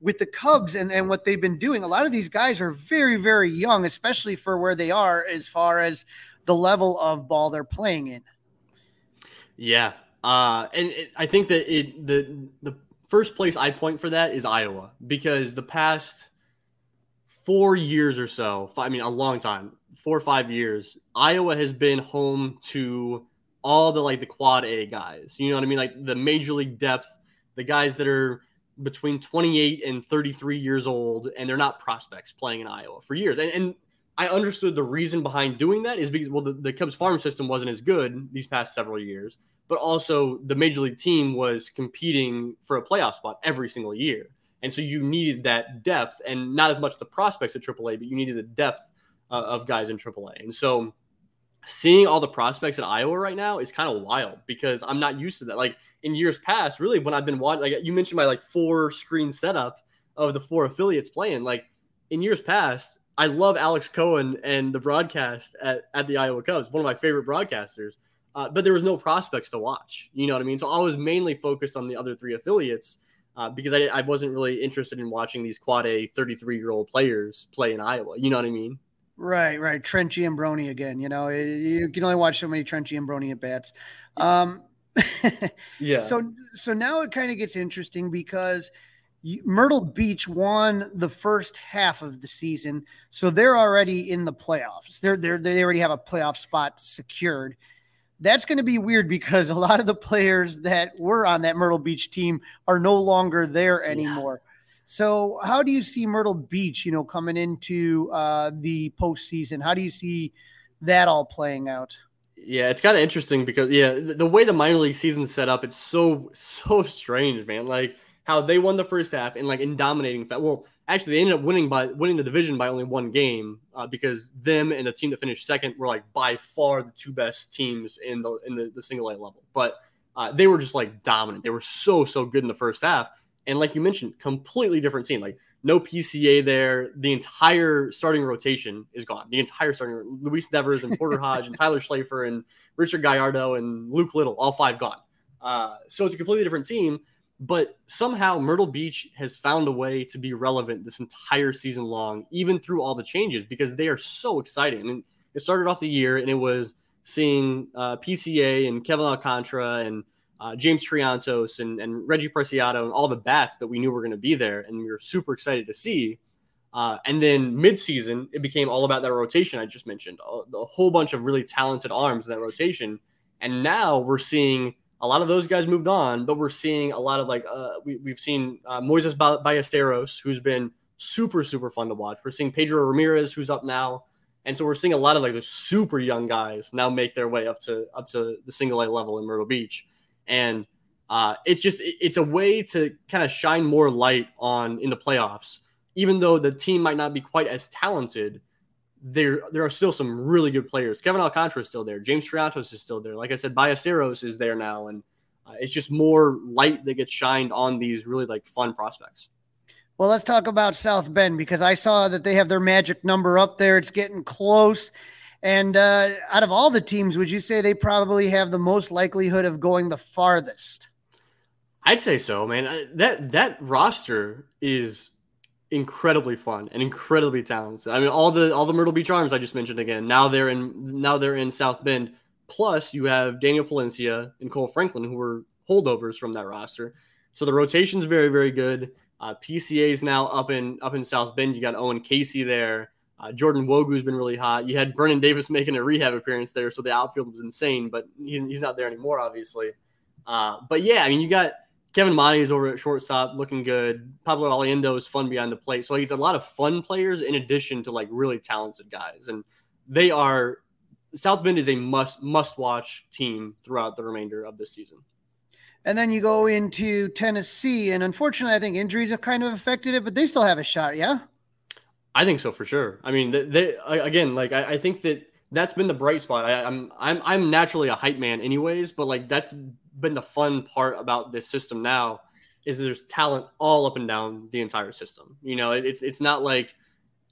With the Cubs and, and what they've been doing, a lot of these guys are very, very young, especially for where they are as far as the level of ball they're playing in. Yeah. Uh, and it, I think that it the the first place I point for that is Iowa because the past four years or so, I mean, a long time, four or five years, Iowa has been home to all the like the quad A guys. You know what I mean? Like the major league depth, the guys that are between 28 and 33 years old, and they're not prospects playing in Iowa for years. And, and I understood the reason behind doing that is because, well, the, the Cubs farm system wasn't as good these past several years, but also the major league team was competing for a playoff spot every single year. And so you needed that depth and not as much the prospects at AAA, but you needed the depth uh, of guys in AAA. And so seeing all the prospects at Iowa right now is kind of wild because I'm not used to that. Like in years past, really, when I've been watching, like you mentioned my like four screen setup of the four affiliates playing, like in years past, I love Alex Cohen and the broadcast at, at the Iowa Cubs, one of my favorite broadcasters. Uh, but there was no prospects to watch. You know what I mean? So I was mainly focused on the other three affiliates uh, because I, I wasn't really interested in watching these quad A 33 year old players play in Iowa. You know what I mean? Right, right. Trent Giambrone again. You know, you can only watch so many Trent Giambrone at bats. Um, yeah. So, so now it kind of gets interesting because Myrtle Beach won the first half of the season, so they're already in the playoffs. They're, they're they already have a playoff spot secured. That's going to be weird because a lot of the players that were on that Myrtle Beach team are no longer there anymore. Yeah. So, how do you see Myrtle Beach, you know, coming into uh, the postseason? How do you see that all playing out? Yeah, it's kind of interesting because yeah, the, the way the minor league season's set up, it's so so strange, man. Like how they won the first half and like in dominating. fact. Well, actually, they ended up winning by winning the division by only one game uh, because them and the team that finished second were like by far the two best teams in the in the, the single A level. But uh, they were just like dominant. They were so so good in the first half. And like you mentioned, completely different team. Like no PCA there. The entire starting rotation is gone. The entire starting Luis Devers and Porter Hodge and Tyler Schlaffer and Richard Gallardo and Luke Little, all five gone. Uh, so it's a completely different team. But somehow Myrtle Beach has found a way to be relevant this entire season long, even through all the changes, because they are so exciting. Mean, it started off the year and it was seeing uh, PCA and Kevin Alcantara and uh, James Triantos and, and Reggie Preciado and all the bats that we knew were going to be there, and we were super excited to see. Uh, and then midseason, it became all about that rotation I just mentioned, a, a, whole bunch of really talented arms in that rotation. And now we're seeing a lot of those guys moved on, but we're seeing a lot of like uh, we, have seen uh, Moises Ballesteros, who's been super super fun to watch. We're seeing Pedro Ramirez, who's up now, and so we're seeing a lot of like the super young guys now make their way up to up to the single A level in Myrtle Beach and uh, it's just it's a way to kind of shine more light on in the playoffs. Even though the team might not be quite as talented, there there are still some really good players. Kevin Alcantara is still there. James Triantos is still there. Like I said, Ballesteros is there now, and uh, it's just more light that gets shined on these really like fun prospects. Well, let's talk about South Bend because I saw that they have their magic number up there. It's getting close. And uh, out of all the teams, would you say they probably have the most likelihood of going the farthest? I'd say so, man. Uh, that that roster is incredibly fun and incredibly talented. I mean, all the all the Myrtle Beach Arms I just mentioned again. Now they're in now they're in South Bend. Plus, you have Daniel Palencia and Kohl Franklin, who were holdovers from that roster. So the rotation's very very good. Uh, PCA is now up in up in South Bend. You got Owen Caissie there. Uh, Jordan Nwogu's been really hot. You had Brennen Davis making a rehab appearance there, so the outfield was insane, but he's, he's not there anymore, obviously. Uh, but yeah, I mean, you got Kevin Made is over at shortstop looking good. Pablo Aliendo is fun behind the plate. So he's a lot of fun players in addition to like really talented guys. And they are South Bend is a must must watch team throughout the remainder of this season. And then you go into Tennessee, and unfortunately, I think injuries have kind of affected it, but they still have a shot. Yeah, I think so for sure. I mean, they, they again, like I, I, think that that's been the bright spot. I, I'm I'm I'm naturally a hype man, anyways, but like that's been the fun part about this system now is there's talent all up and down the entire system. You know, it, it's it's not like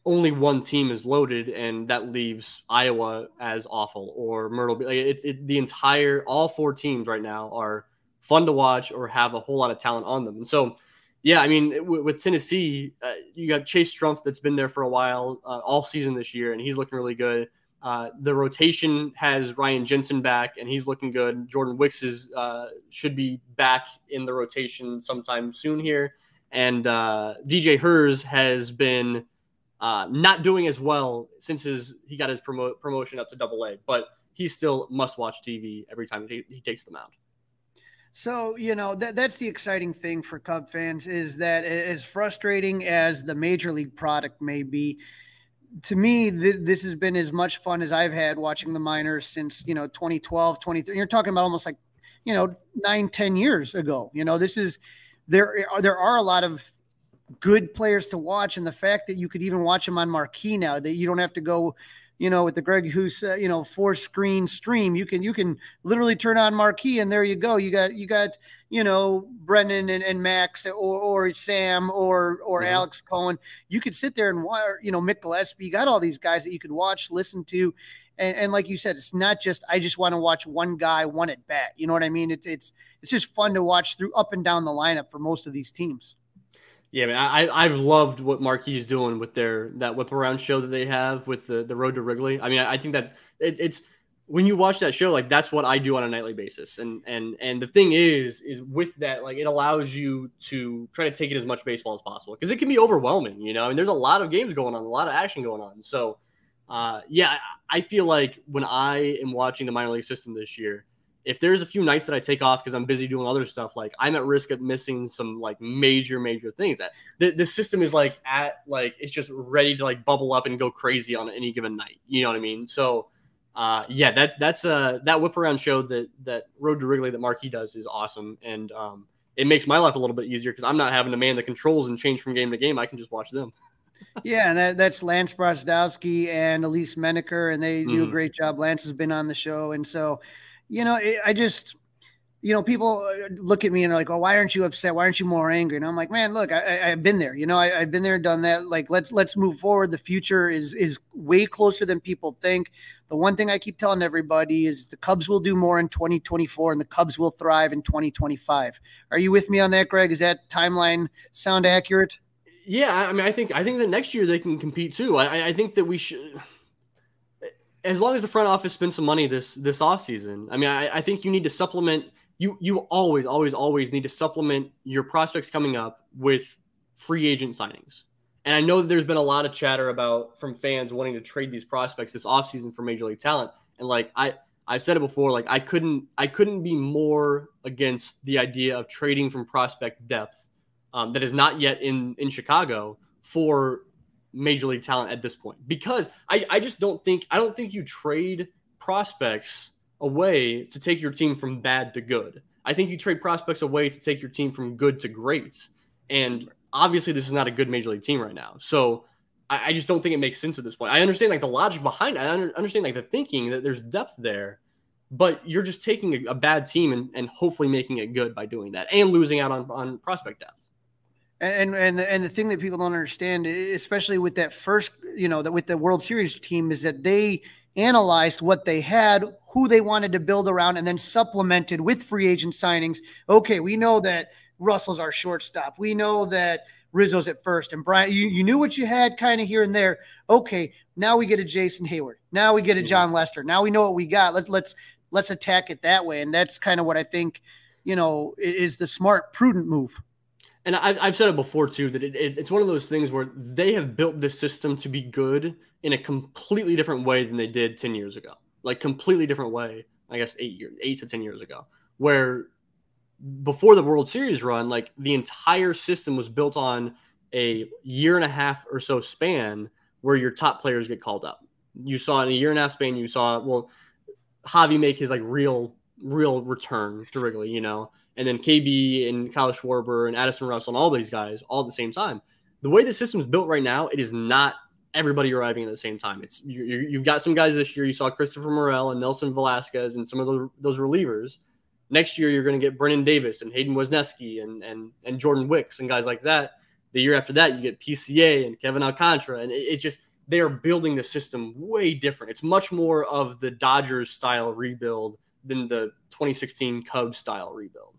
only one team is loaded and that leaves Iowa as awful or Myrtle. Like it's it, the entire all four teams right now are fun to watch or have a whole lot of talent on them. And so, yeah, I mean, w- with Tennessee, uh, you got Chase Strumpf that's been there for a while, uh, all season this year, and he's looking really good. Uh, the rotation has Ryan Jensen back, and he's looking good. Jordan Wicks is uh, should be back in the rotation sometime soon here, and uh, DJ Herz has been uh, not doing as well since his he got his promo- promotion up to Double A, but he's still must watch TV every time he, he takes them out. So, you know, that that's the exciting thing for Cub fans is that as frustrating as the major league product may be, to me, th- this has been as much fun as I've had watching the minors since, you know, 2012, 23. You're talking about almost like, you know, nine, 10 years ago. You know, this is there are there are a lot of good players to watch, and the fact that you could even watch them on marquee now, that you don't have to go you know, with the Greg Huss, uh, you know, four screen stream, you can you can literally turn on marquee and there you go. You got you got you know Brendan and, and Max or, or Sam or or mm-hmm. Alex Cohen. You could sit there and watch, you know, Mick Gillispie. You got all these guys that you could watch, listen to, and, and like you said, it's not just I just want to watch one guy one at bat. You know what I mean? It's it's it's just fun to watch through up and down the lineup for most of these teams. Yeah, man, I I've loved what Marquee is doing with their that whip around show that they have with the the Road to Wrigley. I mean, I, I think that it, it's when you watch that show, like that's what I do on a nightly basis. And and and the thing is, is with that, like it allows you to try to take it as much baseball as possible because it can be overwhelming. You know, I mean, there's a lot of games going on, a lot of action going on. So, uh, yeah, I feel like when I am watching the minor league system this year, if there's a few nights that I take off because I'm busy doing other stuff, like I'm at risk of missing some like major, major things. That the, the system is like at like it's just ready to like bubble up and go crazy on any given night. You know what I mean? So uh yeah, that that's uh that whip around show that that Road to Wrigley that Marquee does is awesome. And um it makes my life a little bit easier because I'm not having to man the controls and change from game to game. I can just watch them. yeah, and that, that's Lance Brozdowski and Elise Menaker, and they mm-hmm. do a mm-hmm. great job. Lance has been on the show, and so you know, it, I just, you know, people uh, look at me and are like, "Oh, why aren't you upset? Why aren't you more angry?" And I'm like, "Man, look, I, have been there. You know, I, have been there, done that. Like, let's let's move forward. The future is is way closer than people think. The one thing I keep telling everybody is the Cubs will do more in 2024, and the Cubs will thrive in 2025. Are you with me on that, Greg? Is that timeline sound accurate? Yeah, I mean, I think I think that next year they can compete too. I, I think that we should as long as the front office spends some money this this off season, I mean, I, I think you need to supplement. You you always always always need to supplement your prospects coming up with free agent signings. And I know that there's been a lot of chatter about from fans wanting to trade these prospects this offseason for major league talent. And like I I've said it before, like I couldn't I couldn't be more against the idea of trading from prospect depth um, that is not yet in in Chicago for major league talent at this point because I, I just don't think I don't think you trade prospects away to take your team from bad to good. I think you trade prospects away to take your team from good to great. And obviously this is not a good major league team right now. So I, I just don't think it makes sense at this point. I understand like the logic behind it. I under, understand like the thinking that there's depth there, but you're just taking a, a bad team and, and hopefully making it good by doing that and losing out on, on prospect depth. And and the, and the thing that people don't understand, especially with that first, you know, that with the World Series team, is that they analyzed what they had, who they wanted to build around, and then supplemented with free agent signings. Okay, we know that Russell's our shortstop. We know that Rizzo's at first, and Bryant, you, you knew what you had kind of here and there. Okay, now we get a Jason Heyward. Now we get a mm-hmm. Lester. Now we know what we got. Let's let's let's attack it that way, and that's kind of what I think, you know, is the smart, prudent move and I, have said it before too that it, it, it's one of those things where they have built this system to be good in a completely different way than they did 10 years ago. Like completely different way i guess eight years eight to 10 years ago. Where before the world series run like the entire system was built on a year and a half or so span where your top players get called up. You saw in a year and a half span, you saw well, Javi make his like real real return to Wrigley, you know, and then KB and Kyle Schwarber and Addison Russell and all these guys all at the same time. The way the system is built right now, it is not everybody arriving at the same time. It's you, have got some guys this year. You saw Christopher Morel and Nelson Velazquez and some of those, those relievers. Next year, you're going to get Brennen Davis and Hayden Wesneski and and and Jordan Wicks and guys like that. The year after that, you get PCA and Kevin Alcantara, and it, it's just they are building the system way different. It's much more of the Dodgers style rebuild than the 2016 Cubs style rebuild.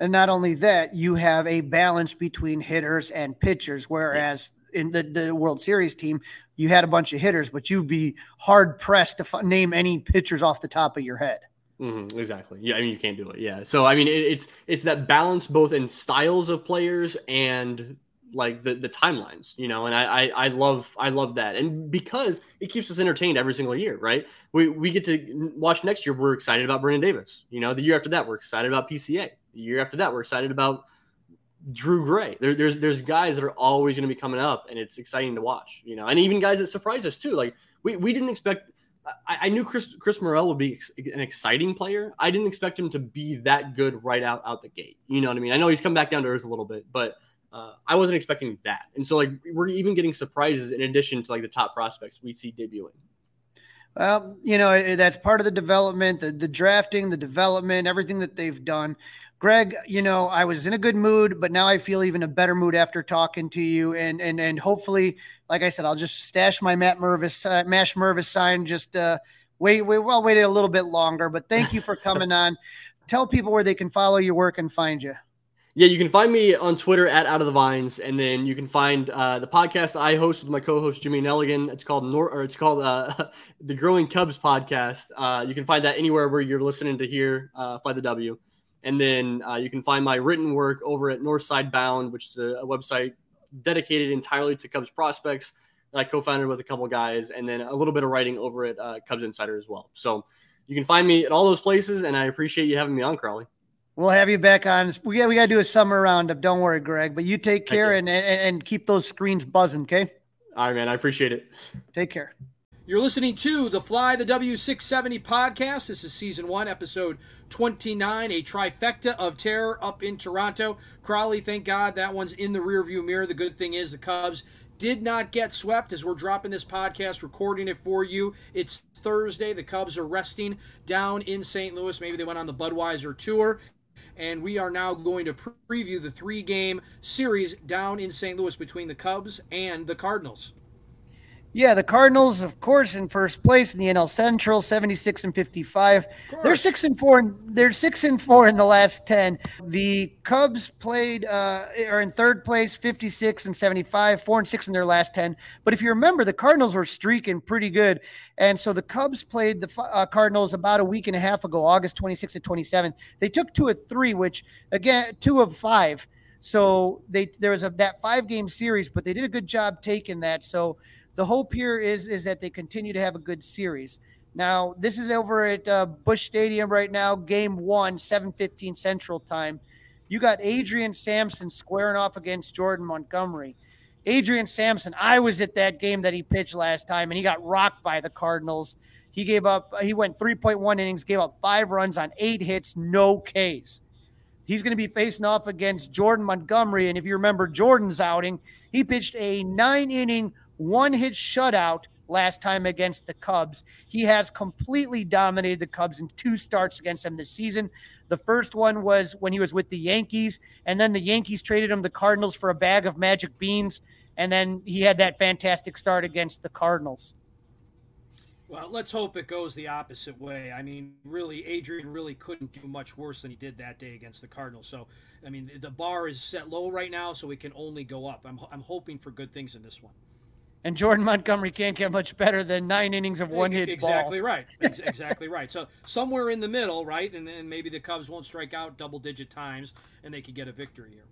And not only that, you have a balance between hitters and pitchers, whereas yeah. in the, the World Series team, you had a bunch of hitters, but you'd be hard pressed to f- name any pitchers off the top of your head. Mm-hmm, exactly. Yeah, I mean you can't do it. Yeah. So I mean it, it's it's that balance both in styles of players and like the, the timelines, you know, and I, I, I love I love that, and because it keeps us entertained every single year, right? We we get to watch next year. We're excited about Brennen Davis. You know, the year after that, we're excited about PCA. Year after that, we're excited about Drew Gray. There, there's there's guys that are always going to be coming up, and it's exciting to watch. You know, and even guys that surprise us too. Like we we didn't expect. I, I knew Chris Chris Morel would be ex- an exciting player. I didn't expect him to be that good right out out the gate. You know what I mean? I know he's come back down to earth a little bit, but uh, I wasn't expecting that. And so like we're even getting surprises in addition to like the top prospects we see debuting. Well, you know, that's part of the development, the, the drafting, the development, everything that they've done. Greg, you know, I was in a good mood, but now I feel even a better mood after talking to you. And and and hopefully, like I said, I'll just stash my Matt Mervis, uh, Mash Mervis sign. Just uh, wait, wait, well, wait a little bit longer. But thank you for coming on. Tell people where they can follow your work and find you. Yeah, you can find me on Twitter at Out of the Vines, and then you can find uh, the podcast that I host with my co-host Jimmy Nelligan. It's called Nor- or it's called uh, the Growing Cubs Podcast. Uh, you can find that anywhere where you're listening to hear uh, Fly the W, and then uh, you can find my written work over at Northside Bound, which is a, a website dedicated entirely to Cubs prospects that I co-founded with a couple guys, and then a little bit of writing over at uh, Cubs Insider as well. So you can find me at all those places, and I appreciate you having me on, Crawly. We'll have you back on. We got we got to do a summer roundup. Don't worry, Greg. But you take care and, and and keep those screens buzzing. Okay. All right, man. I appreciate it. Take care. You're listening to the Fly the W670 podcast. This is season one, episode 29, a trifecta of terror up in Toronto. Crawly, thank God that one's in the rearview mirror. The good thing is the Cubs did not get swept as we're dropping this podcast, recording it for you. It's Thursday. The Cubs are resting down in St. Louis. Maybe they went on the Budweiser tour and we are now going to preview the three game series down in St. Louis between the Cubs and the Cardinals. Yeah, the Cardinals, of course, in first place in the NL Central, 76 and 55. They're six and four. And they're six and four in the last 10. The Cubs played uh, are in third place, 56 and 75, four and six in their last 10. But if you remember, the Cardinals were streaking pretty good. And so the Cubs played the uh, Cardinals about a week and a half ago, August 26th and 27th. They took two of three, which again, two of five. So they there was a that five game series, but they did a good job taking that. So the hope here is is that they continue to have a good series. Now, this is over at uh, Busch Stadium right now, game one, 7:15 Central Time. You got Adrian Sampson squaring off against Jordan Montgomery. Adrian Sampson, I was at that game that he pitched last time, and he got rocked by the Cardinals. He gave up, he went 3.1 innings, gave up five runs on eight hits, no Ks. He's going to be facing off against Jordan Montgomery. And if you remember Jordan's outing, he pitched a nine inning, one hit shutout last time against the Cubs. He has completely dominated the Cubs in two starts against them this season. The first one was when he was with the Yankees, and then the Yankees traded him the Cardinals for a bag of magic beans, and then he had that fantastic start against the Cardinals. Well, let's hope it goes the opposite way. I mean, really, Adrian really couldn't do much worse than he did that day against the Cardinals. So, I mean, the bar is set low right now, so it can only go up. I'm, I'm hoping for good things in this one. And Jordan Montgomery can't get much better than nine innings of one hit exactly ball. right. exactly right. So somewhere in the middle, right, and then maybe the Cubs won't strike out double digit times, and they could get a victory here.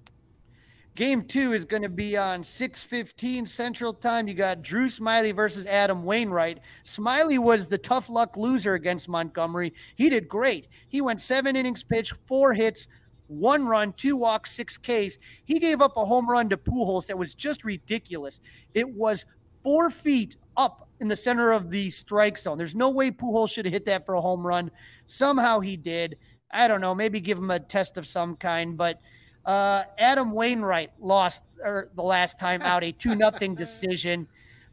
Game two is going to be on 6:15 Central Time. You got Drew Smyly versus Adam Wainwright. Smyly was the tough luck loser against Montgomery. He did great. He went seven innings pitched, four hits, one run, two walks, six Ks. He gave up a home run to Pujols that was just ridiculous. It was four feet up in the center of the strike zone. There's no way Pujols should have hit that for a home run. Somehow he did. I don't know. Maybe give him a test of some kind. But uh, Adam Wainwright lost er, the last time out a two nothing decision.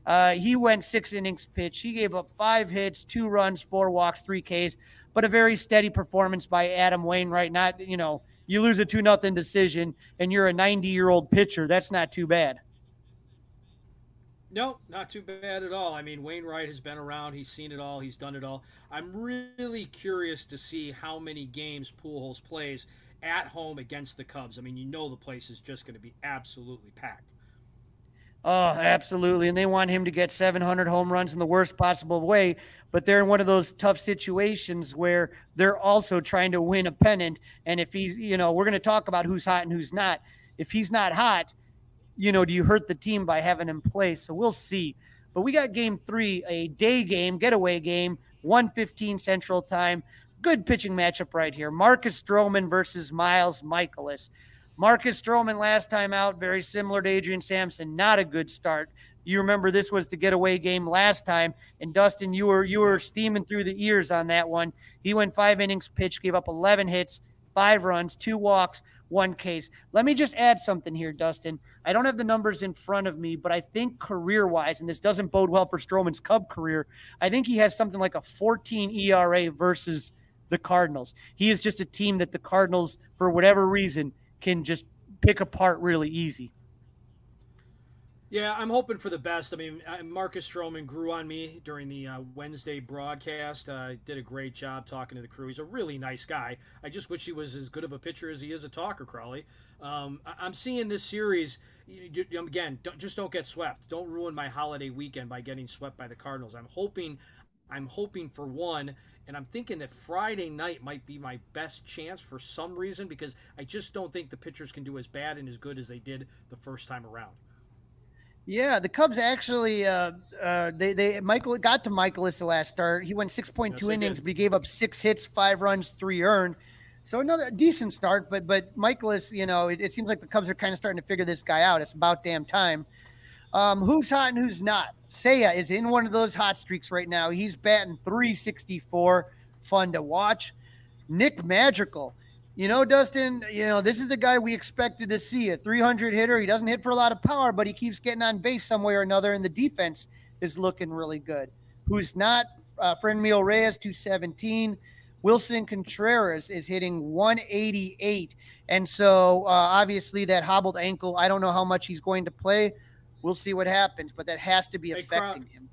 Uh, he went six innings pitch. He gave up five hits, two runs, four walks, three Ks, but a very steady performance by Adam Wainwright. Not, you know, you lose a two nothing decision and you're a 90 year old pitcher. That's not too bad. No, not too bad at all. I mean, Wainwright has been around. He's seen it all. He's done it all. I'm really curious to see how many games Pujols plays at home against the Cubs. I mean, you know the place is just going to be absolutely packed. Oh, absolutely. And they want him to get 700 home runs in the worst possible way. But they're in one of those tough situations where they're also trying to win a pennant. And if he's, you know, we're going to talk about who's hot and who's not. If he's not hot, you know, do you hurt the team by having him play? So we'll see. But we got game three, a day game, getaway game, 115 Central Time. Good pitching matchup right here. Marcus Stroman versus Miles Mikolas. Marcus Stroman last time out, very similar to Adrian Sampson, not a good start. You remember this was the getaway game last time, and Dustin, you were you were steaming through the ears on that one. He went five innings pitched, gave up 11 hits, five runs, two walks, one case. Let me just add something here, Dustin. I don't have the numbers in front of me, but I think career wise, and this doesn't bode well for Stroman's Cub career, I think he has something like a 14 ERA versus the Cardinals. He is just a team that the Cardinals, for whatever reason, can just pick apart really easy. Yeah, I'm hoping for the best. I mean, Marcus Stroman grew on me during the uh, Wednesday broadcast. Uh, did a great job talking to the crew. He's a really nice guy. I just wish he was as good of a pitcher as he is a talker, Crawly. Um, I'm seeing this series again. Don't, just don't get swept. Don't ruin my holiday weekend by getting swept by the Cardinals. I'm hoping, I'm hoping for one, and I'm thinking that Friday night might be my best chance for some reason because I just don't think the pitchers can do as bad and as good as they did the first time around. Yeah, the Cubs actually uh, uh, they they Michael got to Mikolas the last start. He went 6.2 yes, innings, but he gave up six hits, five runs, three earned. So another decent start, but but Mikolas, you know, it, it, seems like the Cubs are kind of starting to figure this guy out. It's about damn time. Um, who's hot and who's not? Seiya is in one of those hot streaks right now. He's batting 364, fun to watch. Nick Madrigal you know, Dustin, you know, this is the guy we expected to see a 300 hitter. He doesn't hit for a lot of power, but he keeps getting on base some way or another, and the defense is looking really good. Who's not? Uh, Franmil Reyes, 217. Willson Contreras is hitting 188. And so, uh, obviously, that hobbled ankle, I don't know how much he's going to play. We'll see what happens, but that has to be affecting hey, him.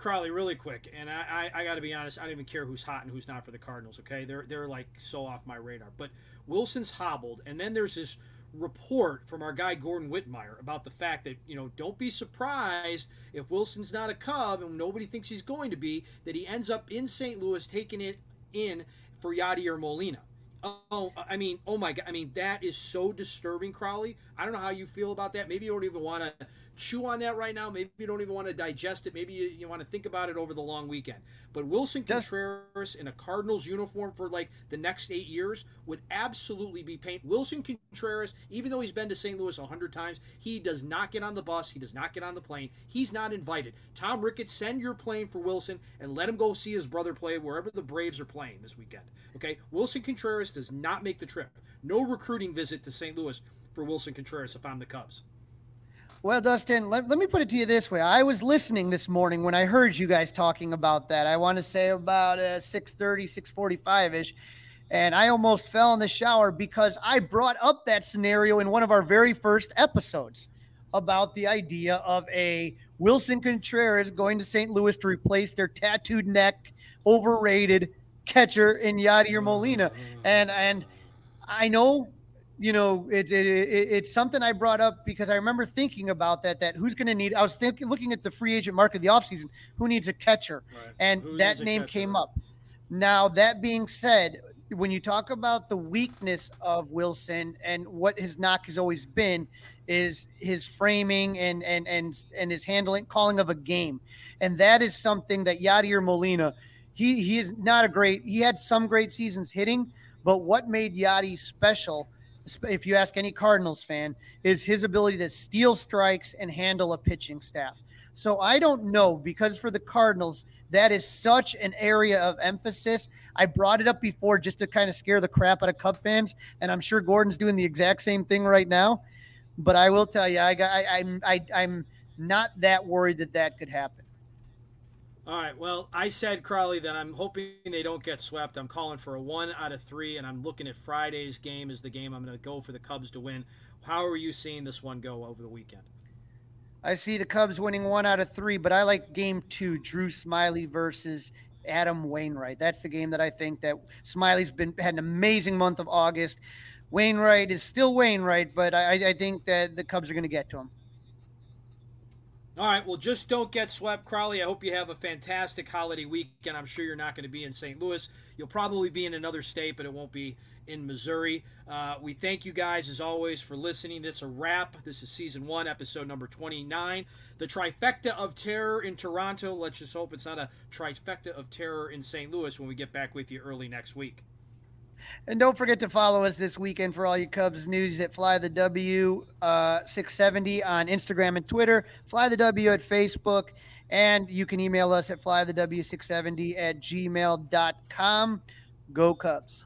Crawly, really quick, and I, I, I got to be honest, I don't even care who's hot and who's not for the Cardinals. Okay, they're they're like so off my radar. But Willson's hobbled, and then there's this report from our guy Gordon Wittenmyer about the fact that you know don't be surprised if Willson's not a Cub and nobody thinks he's going to be that he ends up in St. Louis taking it in for Yadier Molina. Oh, I mean, oh my God! I mean, that is so disturbing, Crawly. I don't know how you feel about that. Maybe you don't even want to chew on that right now. Maybe you don't even want to digest it. Maybe you, you want to think about it over the long weekend. But Willson Contreras in a Cardinals uniform for like the next eight years would absolutely be paint. Willson Contreras, even though he's been to St. Louis a hundred times, he does not get on the bus. He does not get on the plane. He's not invited. Tom Ricketts, send your plane for Willson and let him go see his brother play wherever the Braves are playing this weekend. Okay, Willson Contreras does not make the trip. No recruiting visit to St. Louis for Willson Contreras if I'm the Cubs. Well, Dustin, let, let me put it to you this way. I was listening this morning when I heard you guys talking about that. I want to say about uh, 6.30, 6.45-ish. And I almost fell in the shower because I brought up that scenario in one of our very first episodes about the idea of a Willson Contreras going to St. Louis to replace their tattooed neck, overrated catcher in Yadier Molina. And and I know you know, it, it, it, it's something I brought up because I remember thinking about that. That who's going to need? I was thinking, looking at the free agent market of the offseason, who needs a catcher, right. and who that name came up. Now that being said, when you talk about the weakness of Willson and what his knock has always been, is his framing and and and and his handling, calling of a game, and that is something that Yadier Molina, he he is not a great. He had some great seasons hitting, but what made Yadi special? If you ask any Cardinals fan, is his ability to steal strikes and handle a pitching staff. So I don't know because for the Cardinals, that is such an area of emphasis. I brought it up before just to kind of scare the crap out of Cub fans, and I'm sure Gordon's doing the exact same thing right now. But I will tell you, I got, I, I'm, I, I'm not that worried that that could happen. All right. Well, I said Crawly that I'm hoping they don't get swept. I'm calling for a one out of three, and I'm looking at Friday's game as the game I'm going to go for the Cubs to win. How are you seeing this one go over the weekend? I see the Cubs winning one out of three, but I like game two, Drew Smyly versus Adam Wainwright. That's the game that I think that Smyly's been had an amazing month of August. Wainwright is still Wainwright, but I, I think that the Cubs are going to get to him. All right, well, just don't get swept, Crawly. I hope you have a fantastic holiday weekend. I'm sure you're not going to be in St. Louis. You'll probably be in another state, but it won't be in Missouri. Uh, we thank you guys, as always, for listening. That's a wrap. This is season one, episode number 29. The trifecta of terror in Toronto. Let's just hope it's not a trifecta of terror in St. Louis when we get back with you early next week. And don't forget to follow us this weekend for all you Cubs news at Fly the W uh, 670 on Instagram and Twitter, Fly the W at Facebook, and you can email us at flythew670 at gmail.com. Go Cubs.